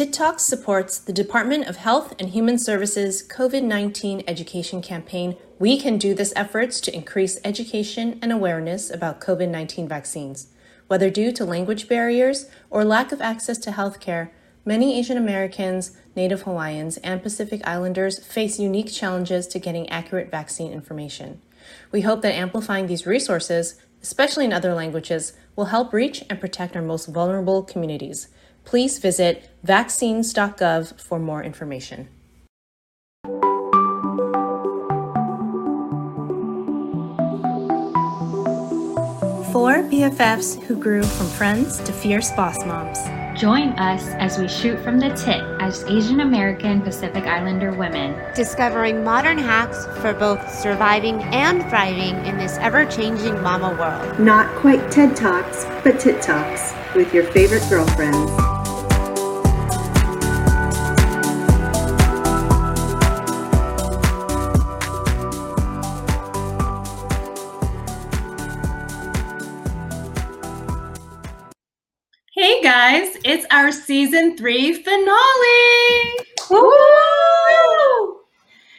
Tit Talks supports the Department of Health and Human Services COVID 19 education campaign. We can do this efforts to increase education and awareness about COVID 19 vaccines. Whether due to language barriers or lack of access to healthcare, many Asian Americans, Native Hawaiians, and Pacific Islanders face unique challenges to getting accurate vaccine information. We hope that amplifying these resources, especially in other languages, will help reach and protect our most vulnerable communities. Please visit vaccines.gov for more information. Four BFFs who grew from friends to fierce boss moms. Join us as we shoot from the tip as Asian American Pacific Islander women, discovering modern hacks for both surviving and thriving in this ever changing mama world. Not quite TED Talks, but Tit Talks with your favorite girlfriends. Hey guys, it's our season three finale. Woo!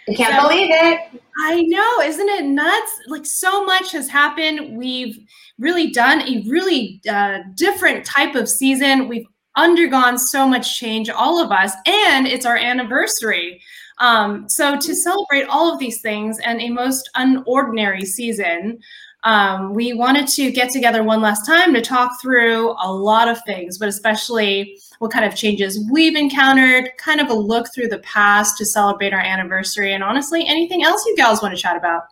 I can't so, believe it. I know, isn't it nuts? Like so much has happened. We've really done a really uh, different type of season. We've undergone so much change, all of us, and it's our anniversary. Um, so to celebrate all of these things and a most unordinary season, um, we wanted to get together one last time to talk through a lot of things, but especially what kind of changes we've encountered, kind of a look through the past to celebrate our anniversary, and honestly, anything else you gals want to chat about.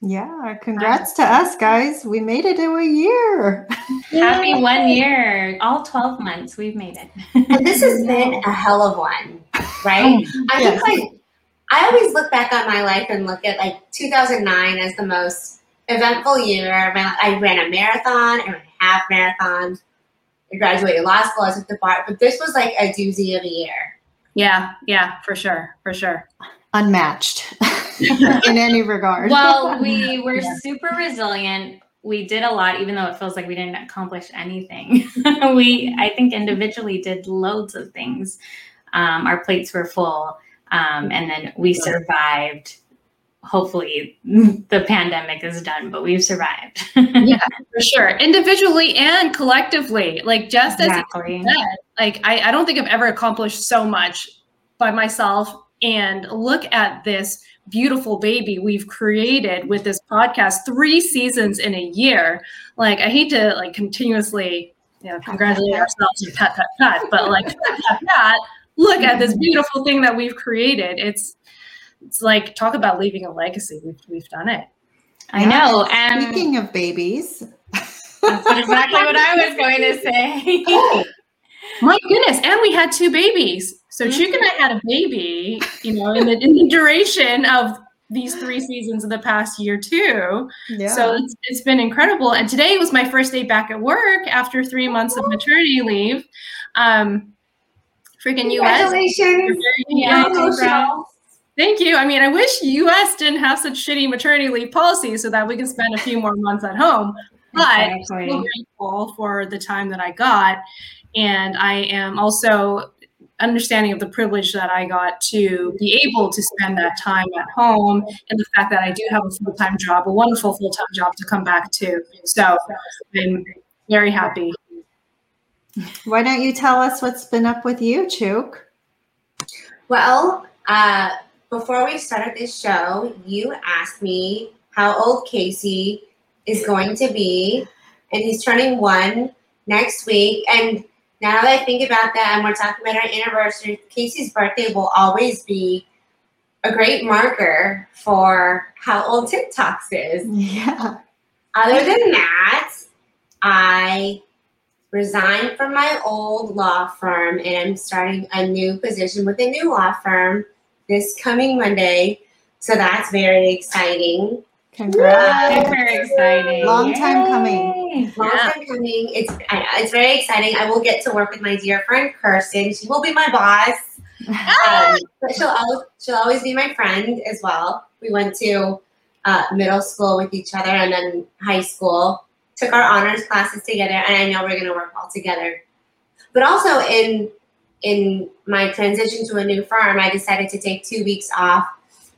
Yeah, congrats to us, guys. We made it to a year. Happy one year. All 12 months, we've made it. and this has been a hell of one, right? Oh, I yes. think like I always look back on my life and look at like 2009 as the most eventful year. I ran a marathon, I ran half marathon. I graduated law school. I took the bar, but this was like a doozy of a year. Yeah, yeah, for sure, for sure. Unmatched in any regard. Well, we were yeah. super resilient. We did a lot, even though it feels like we didn't accomplish anything. we, I think, individually did loads of things. Um, our plates were full, um, and then we survived hopefully the pandemic is done, but we've survived. yeah, for sure. Individually and collectively. Like just exactly. as said, like I, I don't think I've ever accomplished so much by myself. And look at this beautiful baby we've created with this podcast, three seasons in a year. Like I hate to like continuously, you know, congratulate ourselves and pat, pat, pat, but like pat, pat, look at this beautiful thing that we've created. It's it's like talk about leaving a legacy. We've we've done it. I know. And speaking of babies, that's exactly what I was going to say. oh, my goodness! And we had two babies. So mm-hmm. Chuk and I had a baby. You know, in the, in the duration of these three seasons of the past year too. Yeah. So it's, it's been incredible. And today was my first day back at work after three months of maternity leave. Um, freaking US. Congratulations. Yeah, Thank you. I mean, I wish US didn't have such shitty maternity leave policies so that we can spend a few more months at home. But exactly. I'm grateful for the time that I got. And I am also understanding of the privilege that I got to be able to spend that time at home and the fact that I do have a full-time job, a wonderful full-time job to come back to. So I'm very happy. Why don't you tell us what's been up with you, Chuk? Well, uh, before we started this show, you asked me how old Casey is going to be, and he's turning one next week. And now that I think about that, and we're talking about our anniversary, Casey's birthday will always be a great marker for how old TikToks is. Yeah. Other than that, I resigned from my old law firm and I'm starting a new position with a new law firm this coming Monday. So that's very exciting. Congrats. Super exciting. Long Yay. time coming. Long yeah. time coming. It's it's very exciting. I will get to work with my dear friend Kirsten. She will be my boss. um, but she'll always, she'll always be my friend as well. We went to uh, middle school with each other and then high school. Took our honors classes together, and I know we're going to work all together. But also in in my transition to a new firm, I decided to take two weeks off,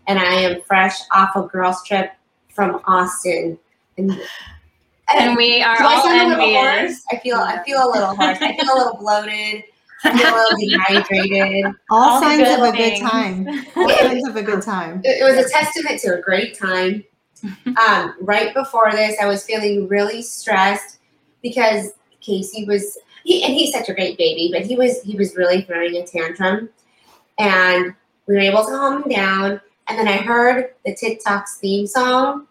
and I am fresh off a girls' trip from Austin. And, and we are all I sound a little envious. I feel I feel a little hoarse. I feel a little bloated. I feel a little dehydrated. All, All signs of a good time. All signs of a good time. It, it was a testament to a great time. Um, right before this, I was feeling really stressed because Casey was he and he's such a great baby, but he was he was really throwing a tantrum, and we were able to calm him down. And then I heard the TikTok's theme song,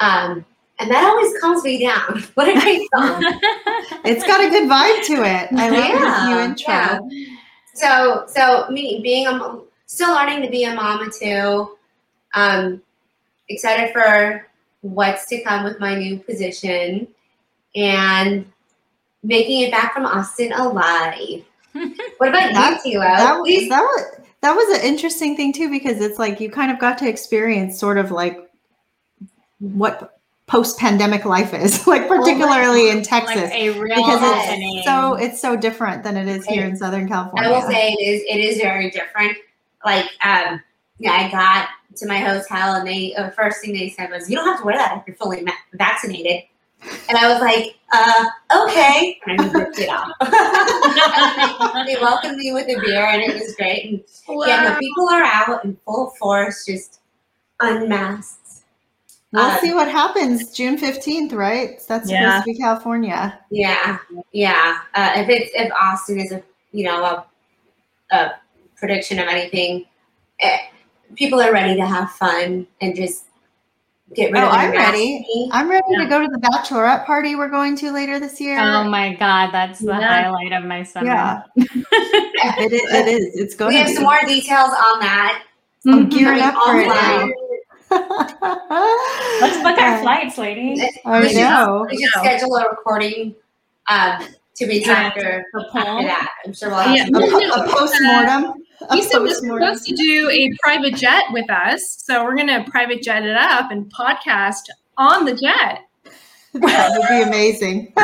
um, and that always calms me down. What a great song! It's got a good vibe to it. I love this new Yeah, intro. yeah. so so me being a mo- still learning to be a mama too um excited for what's to come with my new position and making it back from austin alive. What about That- you tilo That, was- Please- that was that was an interesting thing too because it's like you kind of got to experience sort of like what post-pandemic life is like particularly in Texas like a real because it's so it's so different than it is here in Southern California. i will say it is it is very different. Like um yeah i got to my hotel and they the first thing they said was you don't have to wear that if you're fully ma- vaccinated and i was like uh okay and i ripped it off they welcomed me with a beer and it was great. And yeah, the people are out in full force, just unmasked. We'll Uh, see what happens June 15th, right? That's Yeah. supposed to be California. Yeah, yeah. Uh, if it's if Austin is a you know a, a prediction of anything, eh, people are ready to have fun and just get rid Oh, of. the I'm ready. I'm ready to go to the bachelorette party we're going to later this year. oh my god, that's the Yeah. highlight of my summer. yeah. it, is, it is. It's going to be. We to have be. some more details on that. I'm gearing up for it now. Let's book our flights, ladies. I We should- know. We should schedule a recording um, two weeks Yeah. after, The after poll. that. I'm sure we'll have Yeah. A, some po- a post-mortem. A You said we're supposed to do a private jet with us, so we're gonna private jet it up and podcast on the jet. that would be amazing. uh,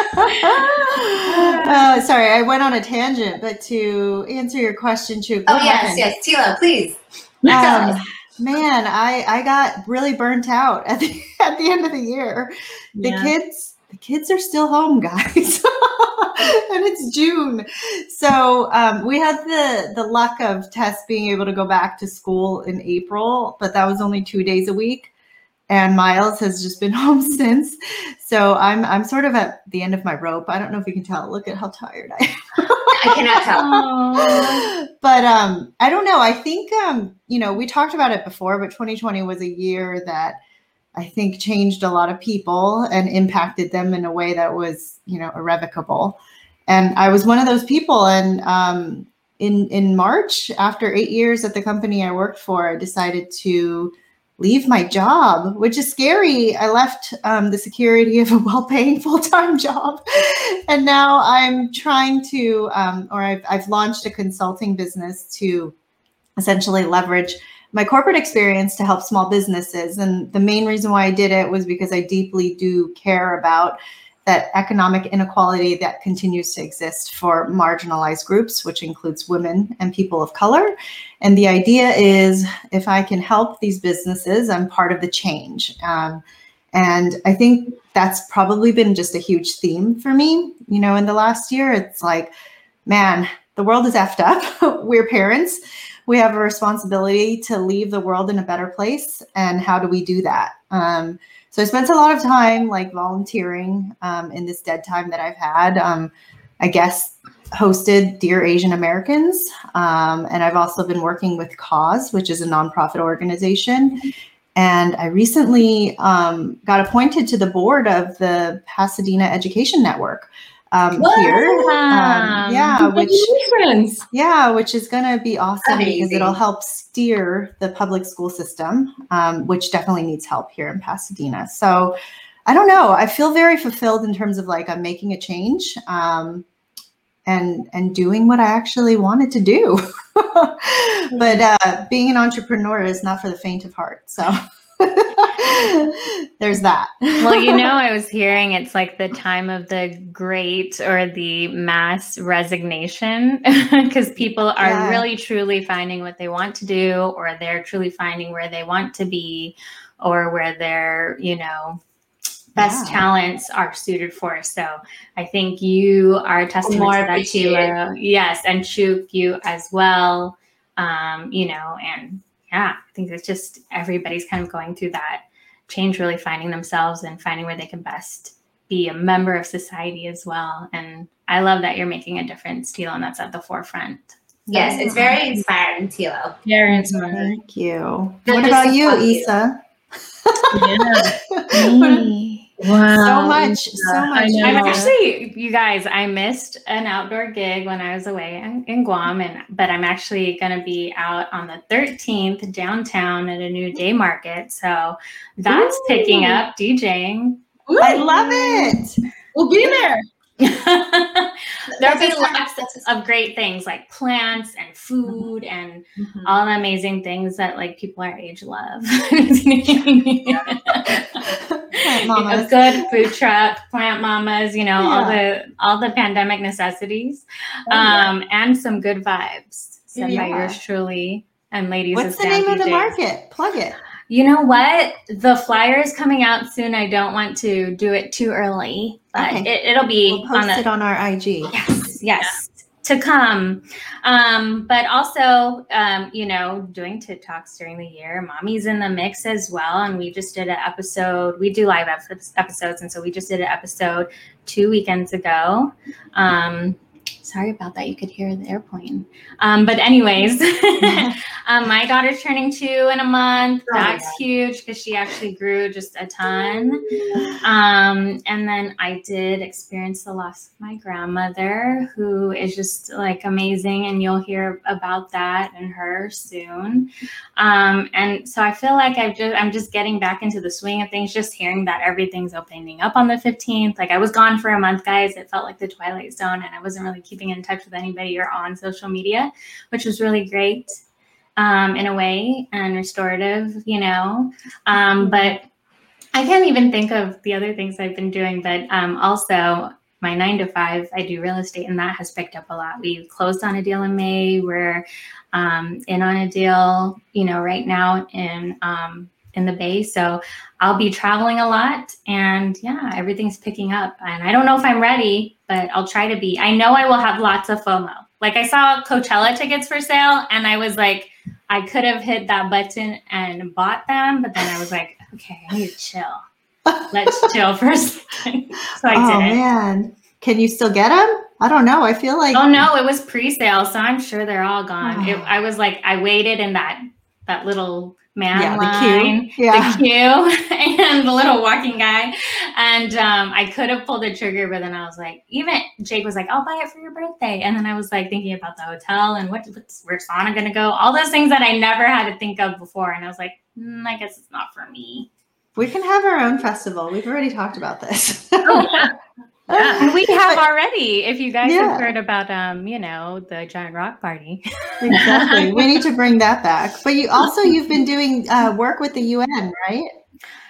sorry, I went on a tangent, but to answer your question, Chu, Oh yes, happened? yes, Tilo, please. Um, man, I I got really burnt out at the at the end of the year. The Yeah. kids, the kids are still home, guys, and it's June. So um, we had the the luck of Tess being able to go back to school in April, but that was only two days a week. And Miles has just been home since. So I'm I'm sort of at the end of my rope. I don't know if you can tell. Look at how tired I am. I cannot tell. But um i don't know i think um you know we talked about it before but 2020 was a year that i think changed a lot of people and impacted them in a way that was you know irrevocable. And i was one of those people and um in in march after eight years at the company i worked for i decided to leave my job which is scary. I left um, the security of a well-paying full-time job and now i'm trying to um, or I've, I've launched a consulting business to essentially leverage my corporate experience to help small businesses. And the main reason why i did it was because i deeply do care about that economic inequality that continues to exist for marginalized groups which includes women and people of color. And the idea is if i can help these businesses i'm part of the change. Um, and i think that's probably been just a huge theme for me. You know in the last year it's like man the world is effed up. We're parents we have a responsibility to leave the world in a better place and how do we do that? Um, so i spent a lot of time like volunteering um, in this dead time that i've had. Um, i guess hosted dear asian americans um, and i've also been working with cause which is a nonprofit organization. And i recently um, got appointed to the board of the pasadena education network um, here um, yeah which yeah, which is going to be awesome because it'll help steer the public school system, um, which definitely needs help here in Pasadena. So I don't know. I feel very fulfilled in terms of like I'm making a change um, and and doing what I actually wanted to do. but uh, being an entrepreneur is not for the faint of heart. So There's that. well, you know, I was hearing it's like the time of the great or the mass resignation because people are Yeah. really truly finding what they want to do, or they're truly finding where they want to be, or where their, you know, best Yeah. talents are suited for. So I think you are a testament More to that. Sheila. Yes, and Chuk, you as well. Um, you know, and yeah, I think it's just everybody's kind of going through that change, really finding themselves and finding where they can best be a member of society as well. And I love that you're making a difference, Tilo, and that's at the forefront. Yes, it's very inspiring, Tilo. Very inspiring. Thank you. What about you, support you. Isa? Yeah. Wow. so much, so I much. know. I'm actually, you guys, I missed an outdoor gig when I was away in, in Guam, and but I'm actually going to be out on the 13th downtown at a new day market. So that's picking up DJing. I love it. We'll be there. There'll be lots of great things like plants and food and Mhm. all the amazing things that like people our age love. Plant You know, mamas. good food truck, plant mamas, you know, all the all the pandemic necessities. Oh, yeah. um, and some good vibes said by yours truly and ladies What's the name of the market? Plug it. You know what? The flyer is coming out soon. I don't want to do it too early, but Okay. it, it'll be We'll on post the it on our IG. yes yes to come um but also um you know doing tiktoks during the year mommy's in the mix as well and we just did an episode we do live episodes and so we just did an episode two weekends ago um sorry about that you could hear the airplane um but anyways um my daughter's turning two in a month Oh that's God. huge because she actually grew just a ton um, and then I did experience the loss of my grandmother, who is just like amazing, and you'll hear about that and her soon. Um, and so I feel like I've just I'm just getting back into the swing of things, just hearing that everything's opening up on the 15th. Like I was gone for a month, guys. It felt like the twilight zone, and I wasn't really keeping in touch with anybody or on social media, which was really great. Um, in a way and restorative, you know. Um, but I can't even think of the other things I've been doing, but um, also my nine to five, I do real estate, and that has picked up a lot. We closed on a deal in May. We're um, in on a deal, you know, right now in um, in the Bay. So I'll be traveling a lot, and yeah, everything's picking up. And I don't know if I'm ready, but I'll try to be. I know I will have lots of FOMO. Like I saw Coachella tickets for sale, and I was like, I could have hit that button and bought them, but then I was like, okay, I need to chill. Let's chill for a second. So I oh did it. man, can you still get them? I don't know. I feel like Oh no, it was pre-sale, so I'm sure they're all gone. Oh. It, Oh. I was like, I waited in that that little man Yeah, the line, queue. Yeah. the queue, and the little walking guy, and um, I could have pulled the trigger, but then I was like, even Jake was like, "I'll buy it for your birthday," and then I was like thinking about the hotel and what what's, where's Sana gonna go, all those things that I never had to think of before, and I was like, mm, I guess it's not for me. we can have our own festival. We've already talked about this. Oh, yeah. And we have already. If you guys Yeah. have heard about, um, you know, the giant rock party. exactly. We need to bring that back. But you also you've been doing uh, work with the UN, right?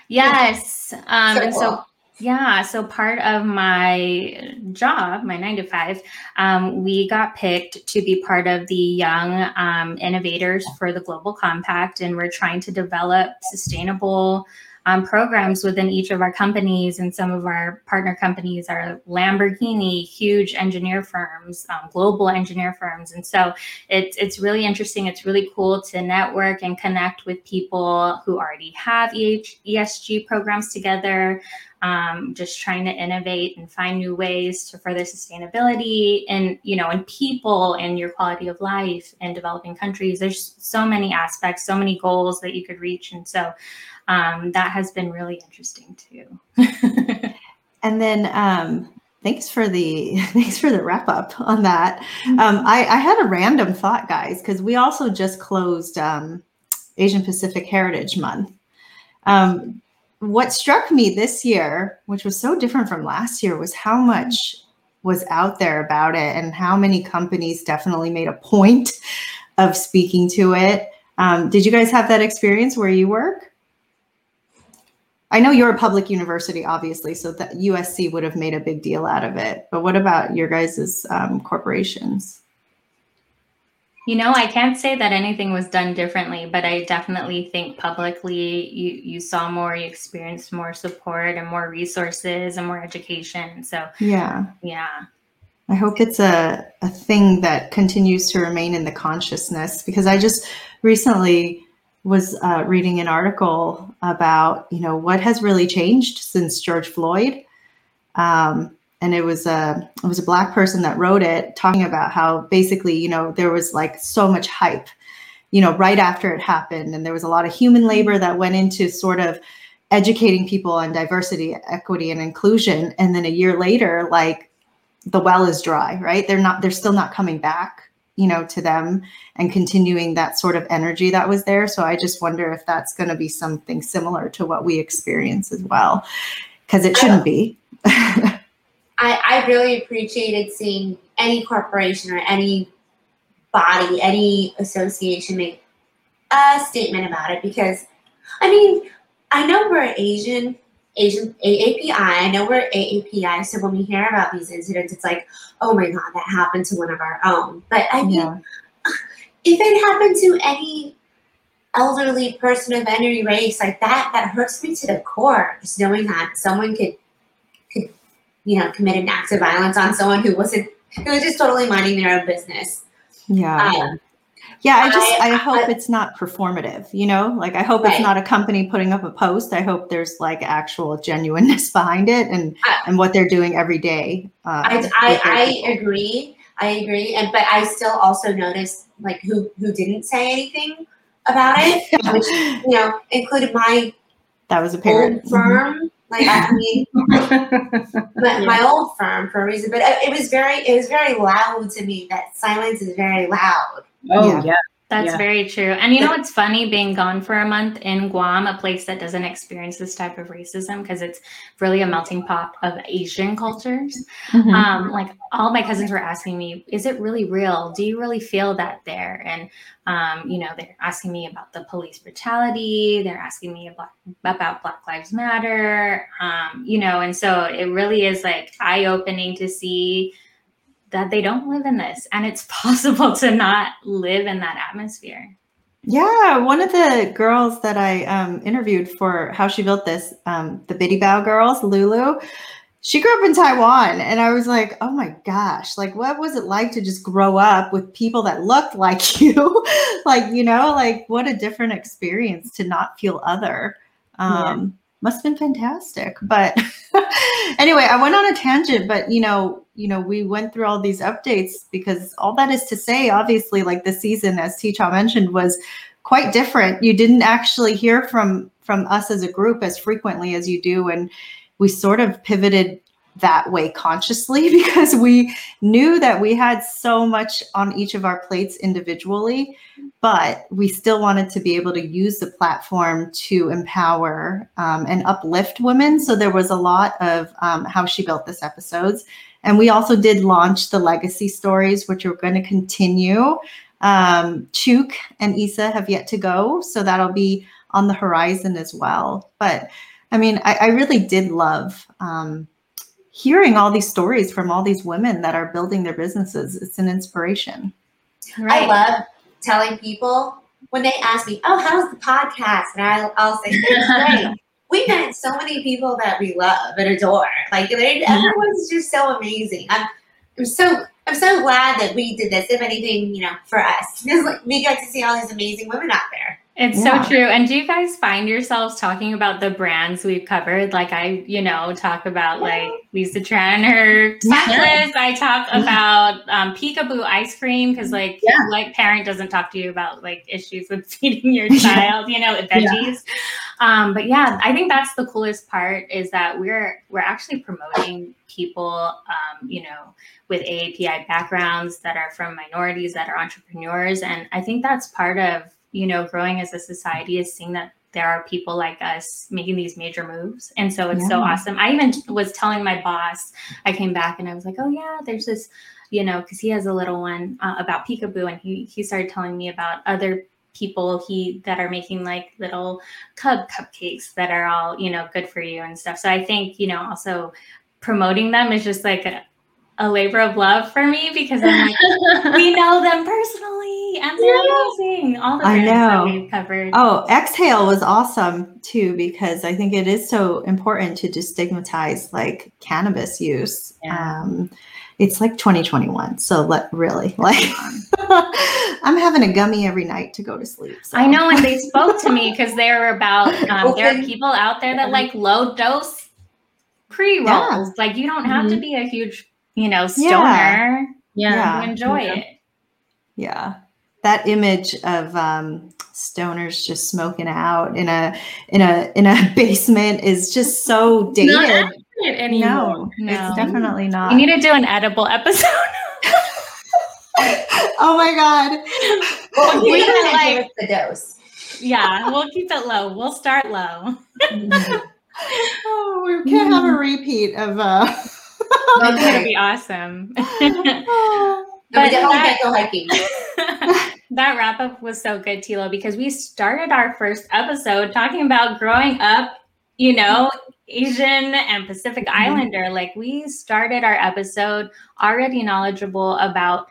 Yes. Um, So and so, yeah, so part of my job, my nine to five, um, we got picked to be part of the young um, innovators for the Global Compact, and we're trying to develop sustainable. Um, programs within each of our companies and some of our partner companies are Lamborghini, huge engineer firms, um, global engineer firms, and so it's it's really interesting. It's really cool to network and connect with people who already have EH, ESG programs together. Um, just trying to innovate and find new ways to further sustainability and you know and people and your quality of life in developing countries. There's so many aspects, so many goals that you could reach, and so um, that has been really interesting too. And then um, thanks for the thanks for the wrap up on that. Um, I, I had a random thought, guys, because we also just closed um, Asian Pacific Heritage Month. Um, what struck me this year, which was so different from last year, was how much was out there about it and how many companies definitely made a point of speaking to it. Um, did you guys have that experience where you work? I know you're a public university, obviously, so that USC would have made a big deal out of it. But what about your guys' um, corporations? You know, I can't say that anything was done differently, but I definitely think publicly you you saw more, you experienced more support and more resources and more education. So Yeah. yeah. I hope it's a, a thing that continues to remain in the consciousness because I just recently was uh, reading an article about, you know, what has really changed since George Floyd. Um, and it was a it was a black person that wrote it talking about how basically you know there was like so much hype you know right after it happened. And there was a lot of human labor that went into sort of educating people on diversity equity and inclusion. And then a year later like the well is dry right? They're not they're still not coming back you know to them and continuing that sort of energy that was there. So i just wonder if that's going to be something similar to what we experience as well because it shouldn't be I, I really appreciated seeing any corporation or any body, any association make a statement about it because, I mean, I know we're Asian, Asian AAPI. I know we're AAPI. So when we hear about these incidents, it's like, oh my God, that happened to one of our own. But I mean, Yeah. if it happened to any elderly person of any race like that, that hurts me to the core. Just knowing that someone could, could, you know, commit an act of violence on someone who wasn't, who was just totally minding their own business. yeah Um, Yeah, I just I, I- hope I- it's not performative, you know? Like I hope it's not a company putting up a post. I hope there's like actual genuineness behind it and I- and what they're doing every day. um, I, I, I agree. I agree. And but I still also noticed like who who didn't say anything about it, which you know included my that was a parent. old firm. Like I mean, my, my old firm for a reason. But it it was very it was very loud to me. That silence is very loud. Oh Yeah. yeah. That's Yeah. very true. And you know what's funny being gone for a month in Guam, a place that doesn't experience this type of racism because it's really a melting pot of Asian cultures. Mhm. Um, like all my cousins were asking me, is it really real? Do you really feel that there? And um, you know, they're asking me about the police brutality. They're asking me about about Black Lives Matter. Um, you know, and so it really is like eye opening to see that they don't live in this and it's possible to not live in that atmosphere. Yeah, one of the girls that I um, interviewed for how she built this, um, the Bitty Bao girls, Lulu, she grew up in Taiwan. And I was like, oh my gosh, like what was it like to just grow up with people that looked like you? like, you know, like what a different experience to not feel other. Um, Must have been fantastic. But anyway, I went on a tangent, but you know, you know, we went through all these updates because all that is to say, obviously, like this season, as Teacha mentioned, was quite different. You didn't actually hear from from us as a group as frequently as you do, and we sort of pivoted that way consciously because we knew that we had so much on each of our plates individually but we still wanted to be able to use the platform to empower um, and uplift women. So there was a lot of um, how she built this episodes. And we also did launch the legacy stories which are going to continue. Um, chuk and isa have yet to go so that'll be on the horizon as well. But i mean i, I really did love um, hearing all these stories from all these women that are building their businesses it's an inspiration I love telling people when they ask me, "Oh, how's the podcast?" and I'll, I'll say, "It's great." We met so many people that we love and adore. Like everyone's just so amazing. I'm, I'm so I'm so glad that we did this. If anything, you know, for us, because like, we got to see all these amazing women out there. It's Yeah. so true. And do you guys find yourselves talking about the brands we've covered? Like I, you know, talk about like Lisa Tranner checklist. I talk about um, Peekaboo ice cream because like Yeah. like parent doesn't talk to you about like issues with feeding your child, you know, with Yeah. veggies. Um, but yeah, I think that's the coolest part is that we're we're actually promoting people, um, you know, with AAPI backgrounds that are from minorities that are entrepreneurs, and I think that's part of you know growing as a society is seeing that there are people like us making these major moves. And so it's so awesome. I even was telling my boss i came back and i was like oh yeah there's this you know because he has a little one uh, about peekaboo and he, he started telling me about other people he that are making like little cub cupcakes that are all you know good for you and stuff. So I think you know also promoting them is just like a, a labor of love for me because I'm like we know them personally and they're amazing. All the I brands that know. we've covered. Oh, exhale was awesome too because I think it is so important to destigmatize like cannabis use. Yeah. Um, it's like 2021, so let really like I'm having a gummy every night to go to sleep. so. I know, and they spoke to me because they were about. Um, there are people out there that like low dose pre rolls. Yeah. Like you don't have to be a huge, you know, stoner Yeah. Yeah. to enjoy Yeah. it. Yeah. That image of um, stoners just smoking out in a in a in a basement is just so dated. Not anymore. no, No. it's definitely not. You need to do an edible episode. oh my god. Well, We you're gonna like- give us the dose. yeah, we'll keep it low. We'll start low. oh, we can't have a repeat of uh That's Okay. gonna be awesome. We But definitely that- go hiking. that wrap up was so good, Tilo, because we started our first episode talking about growing up, you know, Asian and Pacific Mm-hmm. Islander. Like we started our episode already knowledgeable about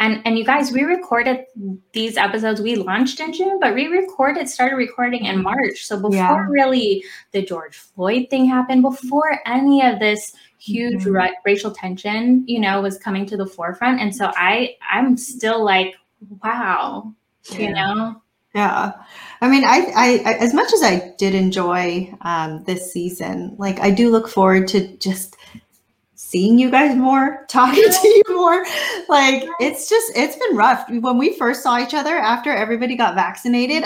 and and you guys, we recorded these episodes. We launched in June, but we recorded, started recording in March. So before Yeah. really the George Floyd thing happened, before any of this huge Mhm. ra- racial tension, you know, was coming to the forefront. And so I I'm still like, wow, you know? Yeah. I mean, I, I, I as much as I did enjoy um, this season, like I do look forward to just seeing you guys more, talking to you more. Like it's just, it's been rough. When we first saw each other after everybody got vaccinated,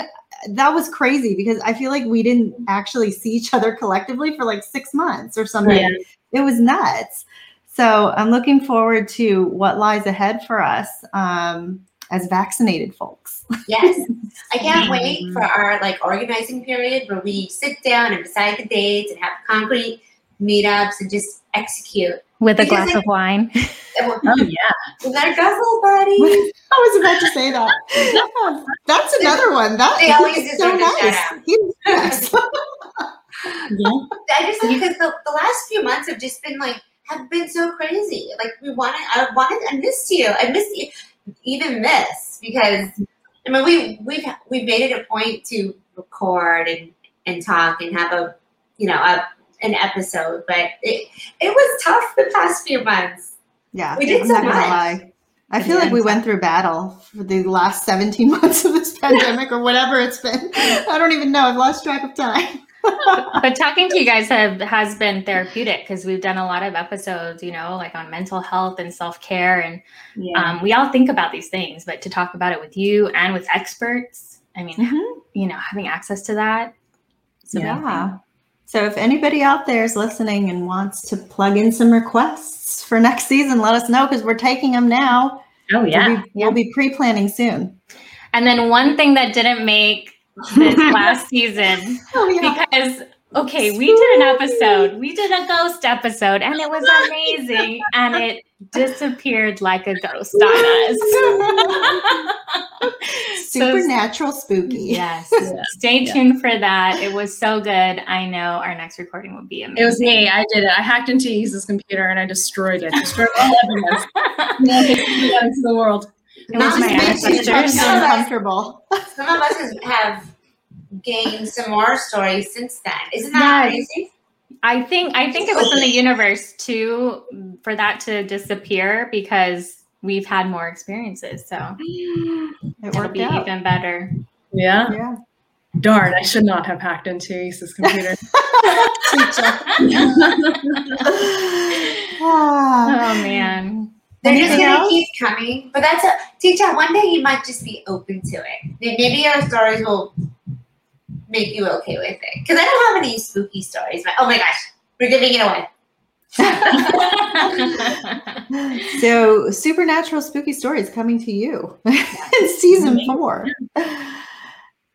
that was crazy because I feel like we didn't actually see each other collectively for like six months or something. Yeah. It was nuts. So I'm looking forward to what lies ahead for us um, as vaccinated folks. Yes. I can't wait for our like organizing period where we sit down and decide the dates and have concrete meetups and just execute. With a Because glass it- of wine. And we're- Oh yeah. With our guzzle buddies. I was about to say that. That's another one. That They always he's deserve a shout out. He was nice. I just because the, the last few months have just been like have been so crazy. Like we wanted, I wanted, I missed you. I missed you, even this because I mean we we've we've made it a point to record and and talk and have a you know a an episode, but it it was tough the past few months. yeah, We did I'm so much. I feel like we went through battle for the last 17 months of this pandemic or whatever it's been. I don't even know. I've lost track of time. but talking to you guys have has been therapeutic because we've done a lot of episodes, you know, like on mental health and self care, and um, we all think about these things. But to talk about it with you and with experts, I mean, you know, having access to that. amazing. Yeah. So if anybody out there is listening and wants to plug in some requests for next season, let us know because we're taking them now. Oh yeah. We'll be, we'll be pre-planning soon. And then one thing that didn't make this last season Oh yeah. because okay, we did an episode, we did a ghost episode, and it was amazing, and it disappeared like a ghost on us. So, Supernatural spooky. yes, stay tuned for that. It was so good. I know our next recording will be amazing. It was me. I did it. I hacked into Ease's computer and I destroyed it. Destroyed all evidence. Yeah, they put it out into the world. It was my Not to ancestors. so uncomfortable. Some of us have gained some more stories since then. Isn't that Yes. crazy? I think I think it was in the universe too for that to disappear because we've had more experiences. So It it'll worked be out. even better. Yeah. Yeah. Darn, I should not have hacked into Ease's computer. Ah. Oh man. They're just Anything gonna else? keep coming. But that's a teacher. One day you might just be open to it. Then Maybe our stories will make you okay with it. Because I don't have any spooky stories. But oh my gosh, we're giving it away. So, supernatural spooky stories coming to you in season mm-hmm. four.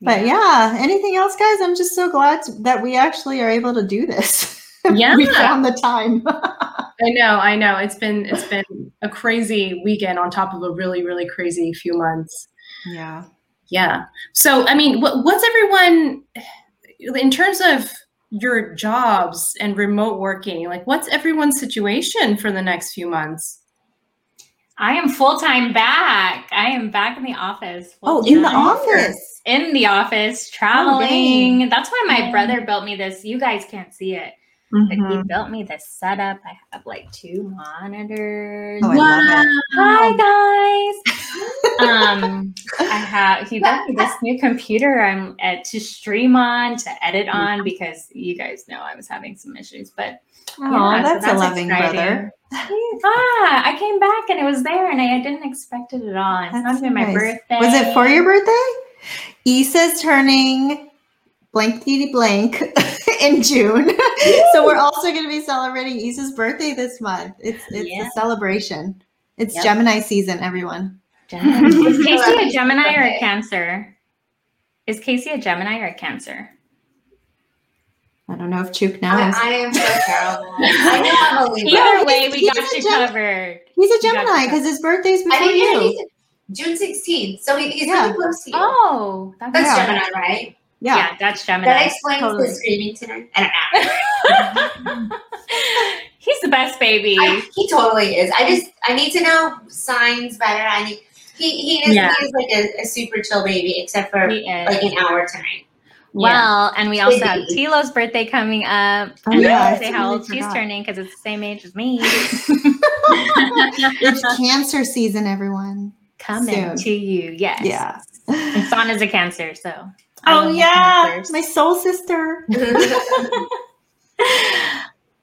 But yeah, anything else, guys? I'm just so glad that we actually are able to do this. Yeah. we found the time. I know, I know. It's been it's been a crazy weekend on top of a really, really crazy few months. yeah. Yeah. So, I mean, what, what's everyone in terms of your jobs and remote working? Like, what's everyone's situation for the next few months? I am full time back. I am back in the office. Oh, in the office. In the office, Oh, traveling. That's why my brother built me this. You guys can't see it. But he Mhm. built me this setup. I have like two monitors. Oh, it. Hi guys. um, I have he built me this new computer I'm at to stream on to edit on because you guys know I was having some issues, but Oh, yeah, so that's, a loving exciting. brother. ah, I came back and it was there and I, didn't expect it at all. It's not That's even my birthday. Was it for your birthday? Issa's turning blank deedy blank in June. so we're also going to be celebrating Issa's birthday this month. It's it's Yeah. a celebration. It's Yep. Gemini season, everyone. Gemini. Is Casey a Gemini or a. Cancer? Is Casey a Gemini or a Cancer? I don't know if Chuk I, knows. I am so terrible. I know I'm a Libra. Either he's- way, we he's got a you Gem- covered. He's a Gemini because his birthday's I before think yeah, you. he's June 16th. So he, he's Yeah. really close to you. Oh, that's, That's Yeah. Gemini, right? Yeah. Yeah. that's Gemini. That explains Totally. the screaming tonight. I don't know. He's the best baby. I, he totally is. I just I need to know signs better. I need he he is, Yeah. he is like a, a super chill baby, except for he is. like an hour tonight. Well, and we also have Baby. Tilo's birthday coming up. Oh, and yeah, I I will say how totally old she's turning because it's the same age as me. It's cancer season, everyone. Coming Soon. to you, yes. Yeah. And Son is a Cancer, so. I Oh yeah, my soul sister.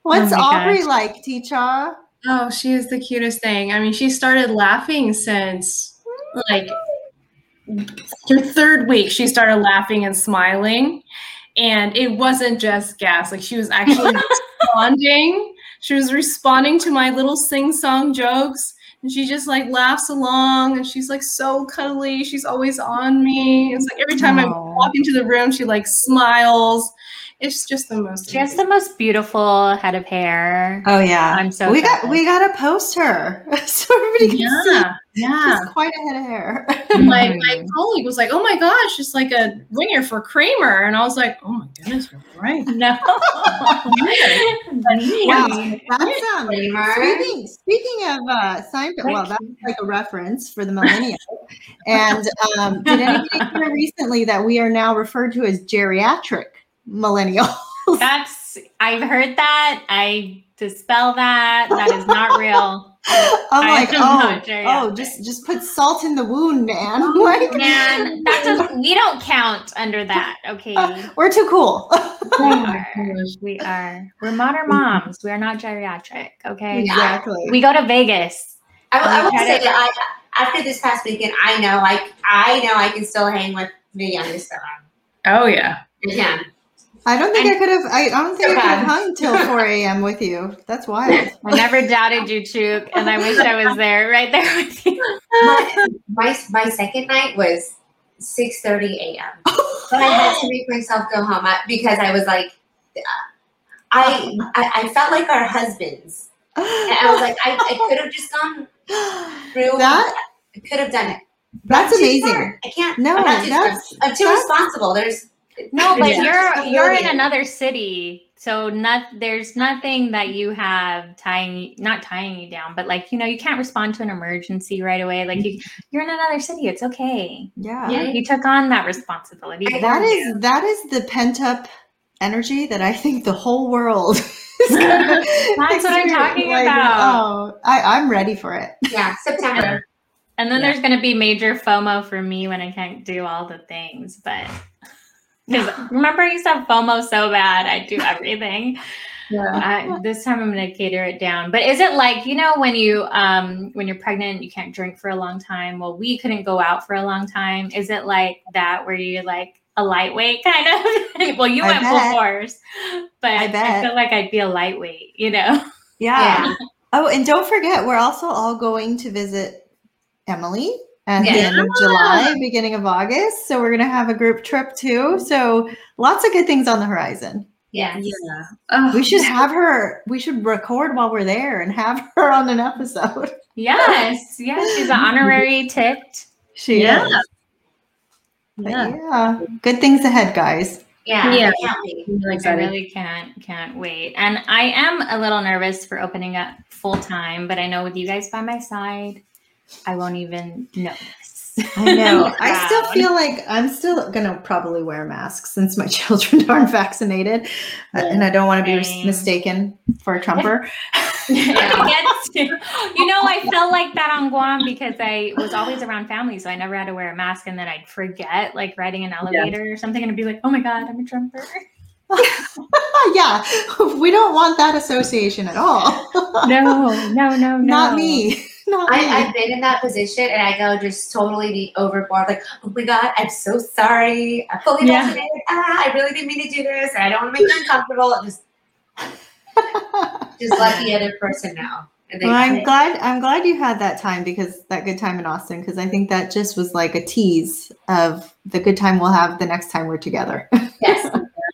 What's Oh Aubrey gosh. like, Teacha? Oh, she is the cutest thing. I mean, she started laughing since like her third week. She started laughing and smiling, and it wasn't just gas. Like she was actually responding. She was responding to my little sing-song jokes, and she just like laughs along. And she's like so cuddly. She's always on me. It's like every time I walk into the room, she like smiles. It's just the most. She has the most beautiful head of hair. Oh yeah, I'm so we got we got to post her so everybody can see. yeah, yeah. She's quite a head of hair. my, Mhm. my colleague was like, "Oh my gosh, it's like a ringer for Kramer," and I was like, "Oh my goodness, you're right." No. Wow, that's um. Speaking, speaking of uh, Seinfeld, well, that's like a reference for the millennials. and um, did anybody hear recently that we are now referred to as geriatric millennials? That's I've heard that. I dispel that. That is not real. I'm I like, oh, not geriatric. oh, just just put salt in the wound, man. Oh, like, Man, that does we don't count under that. Okay. we're too cool. We are. We are. We're modern moms. We are not geriatric. Okay. exactly. We go to Vegas. I, will- I will Okay. say that I, after this past weekend, I know like, I know I can still hang with the youngest of. Oh yeah, I can. I don't think I could have. I, I don't think I could have hung till 4 a.m. with you. That's wild. I never doubted you, Chuk, and I wish I was there, right there with you. My, my my second night was six thirty a.m. But I had to make myself go home uh, because I was like, uh, I, I I felt like our husbands, and I was like, I, I could have just gone through. That- I could have done it. That's amazing. smart. I can't. No, I'm, not too that's- smart. I'm too that's- responsible. There's No, but there's you're you're in another city, so not there's nothing that you have tying not tying you down, but like you know you can't respond to an emergency right away. Like you you're in another city, it's okay. Yeah. Yeah. You took on that responsibility. That is that is the pent up energy that I think the whole world. is That's what I'm talking experience. about. Oh, I, I'm ready for it. yeah September. And then Yeah. there's gonna be major FOMO for me when I can't do all the things. But because remember, I used to have FOMO so bad, I do everything. I, this time I'm gonna cater it down. But is it like you know when you um when you're pregnant you can't drink for a long time? Well, we couldn't go out for a long time. Is it like that where you're like a lightweight kind of? well, you I went full force, but I bet. I, feel like I'd be a lightweight. You know? Yeah. Oh, and don't forget, we're also all going to visit Emily at the end of July, beginning of August. So we're gonna have a group trip too. So lots of good things on the horizon. Yes. yeah. Oh, We should have her. We should record while we're there and have her on an episode. Yes, yes. She's an honorary ticked. She Yeah. is. Yeah. yeah. Good things ahead, guys. Yeah, Yeah. I can't wait. I'm really really can't can't wait. And I am a little nervous for opening up full time, but I know with you guys by my side, I won't even notice. I know. I still feel like I'm still gonna probably wear masks since my children aren't vaccinated, Uh, and I don't want to be Same. mistaken for a Trumper. You know, I felt like that on Guam because I was always around family, so I never had to wear a mask, and then I'd forget, like riding an elevator or something, and I'd be like, "Oh my god, I'm a Trumper." yeah, we don't want that association at all. No, no, no, no. Not me. Not. I, I've been in that position and I go just totally be overboard. Like, oh my God, I'm so sorry. I'm fully Yeah. vaccinated. Ah, I really didn't mean to do this. I don't want to make you uncomfortable. Just, just let the other person know. Well, I'm glad. I'm glad you had that time because that good time in Austin. Because I think that just was like a tease of the good time we'll have the next time we're together. yes,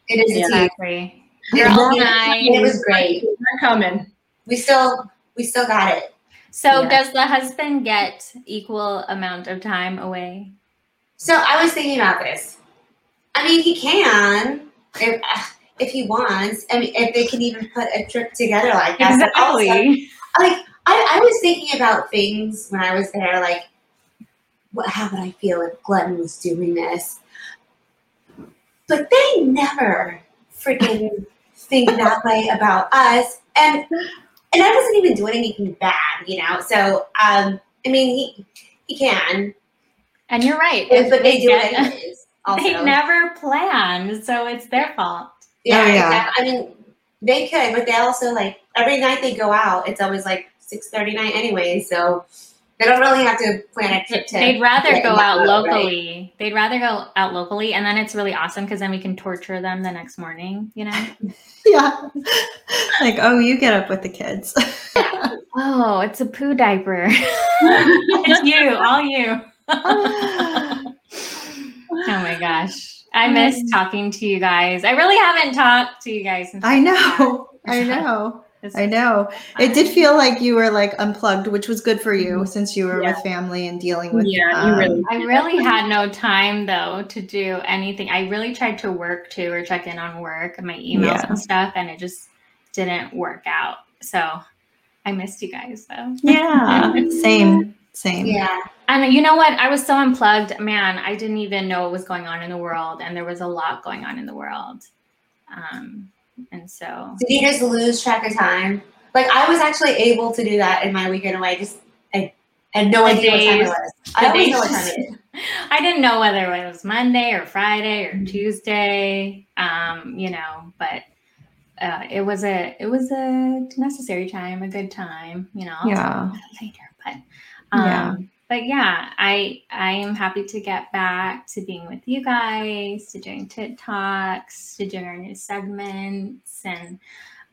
it is a team. Exactly. It You're all was- nice. It was great. We're coming. We still, we still got it. So, Yeah. does the husband get equal amount of time away? So I was thinking about this. I mean, he can if if he wants. I mean, if they can even put a trip together like that. But also, like I, I was thinking about things when I was there, like what how would I feel if Glenn was doing this? But they never freaking think that way about us. And and I wasn't even doing anything bad, you know. So um I mean he he can. And you're right. But, but they do get- it anyways. Also. They never planned, so it's their fault. Yeah, Oh, yeah. exactly. I mean, they could, but they also like every night they go out. It's always like six thirty nine anyway, so they don't really have to plan a trip to. They'd rather go out that mode, right? locally. They'd rather go out locally, and then it's really awesome because then we can torture them the next morning. You know? yeah, like oh, you get up with the kids. oh, it's a poo diaper. it's you, all you. oh my gosh, I miss um, talking to you guys. I really haven't talked to you guys. Since I know. I know. It's- I know. It did feel like you were like unplugged, which was good for you since you were Yeah. with family and dealing with. Yeah, you um, really. I really had no time though to do anything. I really tried to work too or check in on work and my emails Yeah. and stuff, and it just didn't work out. So I missed you guys though. Yeah. Same. Same. Yeah, And you know what? I was so unplugged. Man, I didn't even know what was going on in the world, and there was a lot going on in the world. Um, and so did you just lose track of time? Like I was actually able to do that in my weekend away. Just I had no idea what time it was. I always know what time it is. I didn't know whether it was Monday or Friday or Tuesday. Um, you know, but uh, it was a it was a necessary time, a good time. You know, I'll Yeah. later, but um, Yeah. But yeah, I I am happy to get back to being with you guys, to doing tit talks, to doing our new segments, and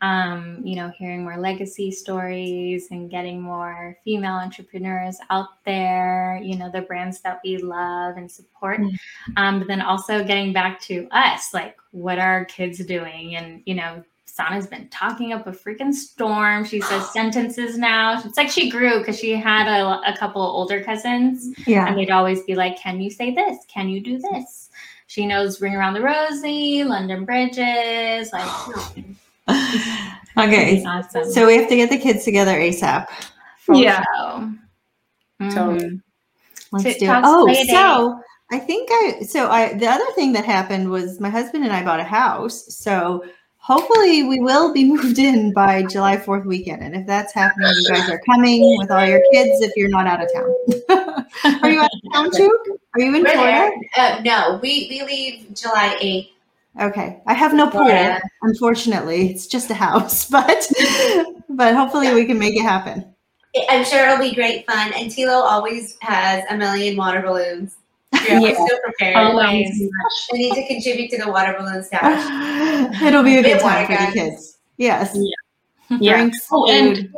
um, you know, hearing more legacy stories and getting more female entrepreneurs out there, you know, the brands that we love and support. Mm. Um, but then also getting back to us, like what are our kids doing? And, you know, Sana's been talking up a freaking storm. She says sentences now. It's like she grew because she had a, a couple older cousins Yeah. and they'd always be like, Can you say this? Can you do this? She knows Ring Around the Rosie, London Bridges, like okay. awesome. So we have to get the kids together ASAP. For Yeah. show. Totally. Mhm. Let's do it. Oh, so I think I so I the other thing that happened was my husband and I bought a house. So hopefully we will be moved in by July 4th weekend. And if that's happening, you guys are coming with all your kids if you're not out of town. are you out of town too? Are you in We're Florida? Uh, no, we we leave July eighth. Okay. I have no pool, Florida. unfortunately. It's just a house, but but hopefully we can make it happen. I'm sure it'll be great fun. And Tilo always has a million water balloons. You're Yeah. Oh, so prepared. Always. We need to contribute to the water balloon stash. It'll be a good time for water the kids. Yes. Yeah. Drinks, Oh, and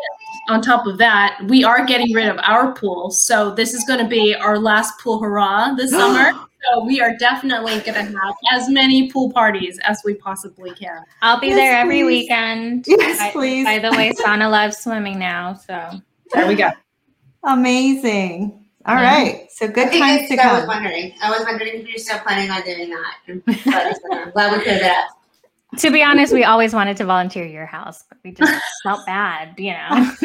on top of that, we are getting rid of our pool. So this is going to be our last pool hurrah this summer. So we are definitely going to have as many pool parties as we possibly can. I'll be Yes, there every please. weekend. Yes, By- please. By the way, Sana loves swimming now, so There we go. Amazing. All Yeah. right. So good Okay, times good, to 'cause I was come. wondering. I was wondering if you're still planning on doing that. But I'm glad we cleared that up. To be honest, we always wanted to volunteer your house, but we just felt bad, you know.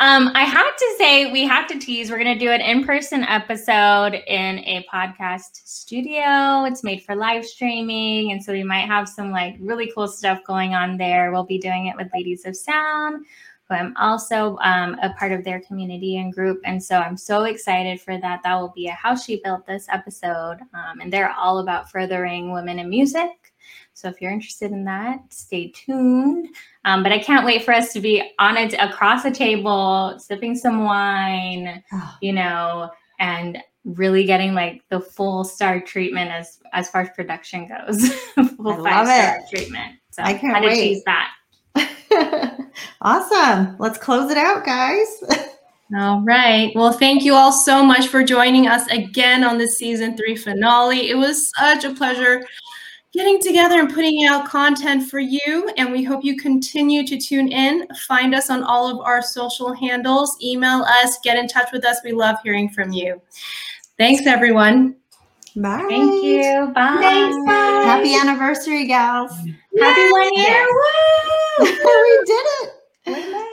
um, I have to say, we have to tease. We're going to do an in person episode in a podcast studio. It's made for live streaming. And so we might have some like really cool stuff going on there. We'll be doing it with Ladies of Sound, who I'm also um, a part of their community and group. And so I'm so excited for that. That will be a How She Built This episode. Um, and they're all about furthering women in music. So if you're interested in that, stay tuned. Um, but I can't wait for us to be on it across a table, sipping some wine, you know, and really getting like the full star treatment as as far as production goes. full I love it. treatment. So I can't to wait. that. Awesome. Let's close it out, guys. All right. Well, thank you all so much for joining us again on the season three finale. It was such a pleasure getting together and putting out content for you. And we hope you continue to tune in. Find us on all of our social handles, email us, get in touch with us. We love hearing from you. Thanks, everyone. Bye. Thank you. Bye. Thanks, bye. Happy anniversary, gals. Happy one year. Yes. we did it.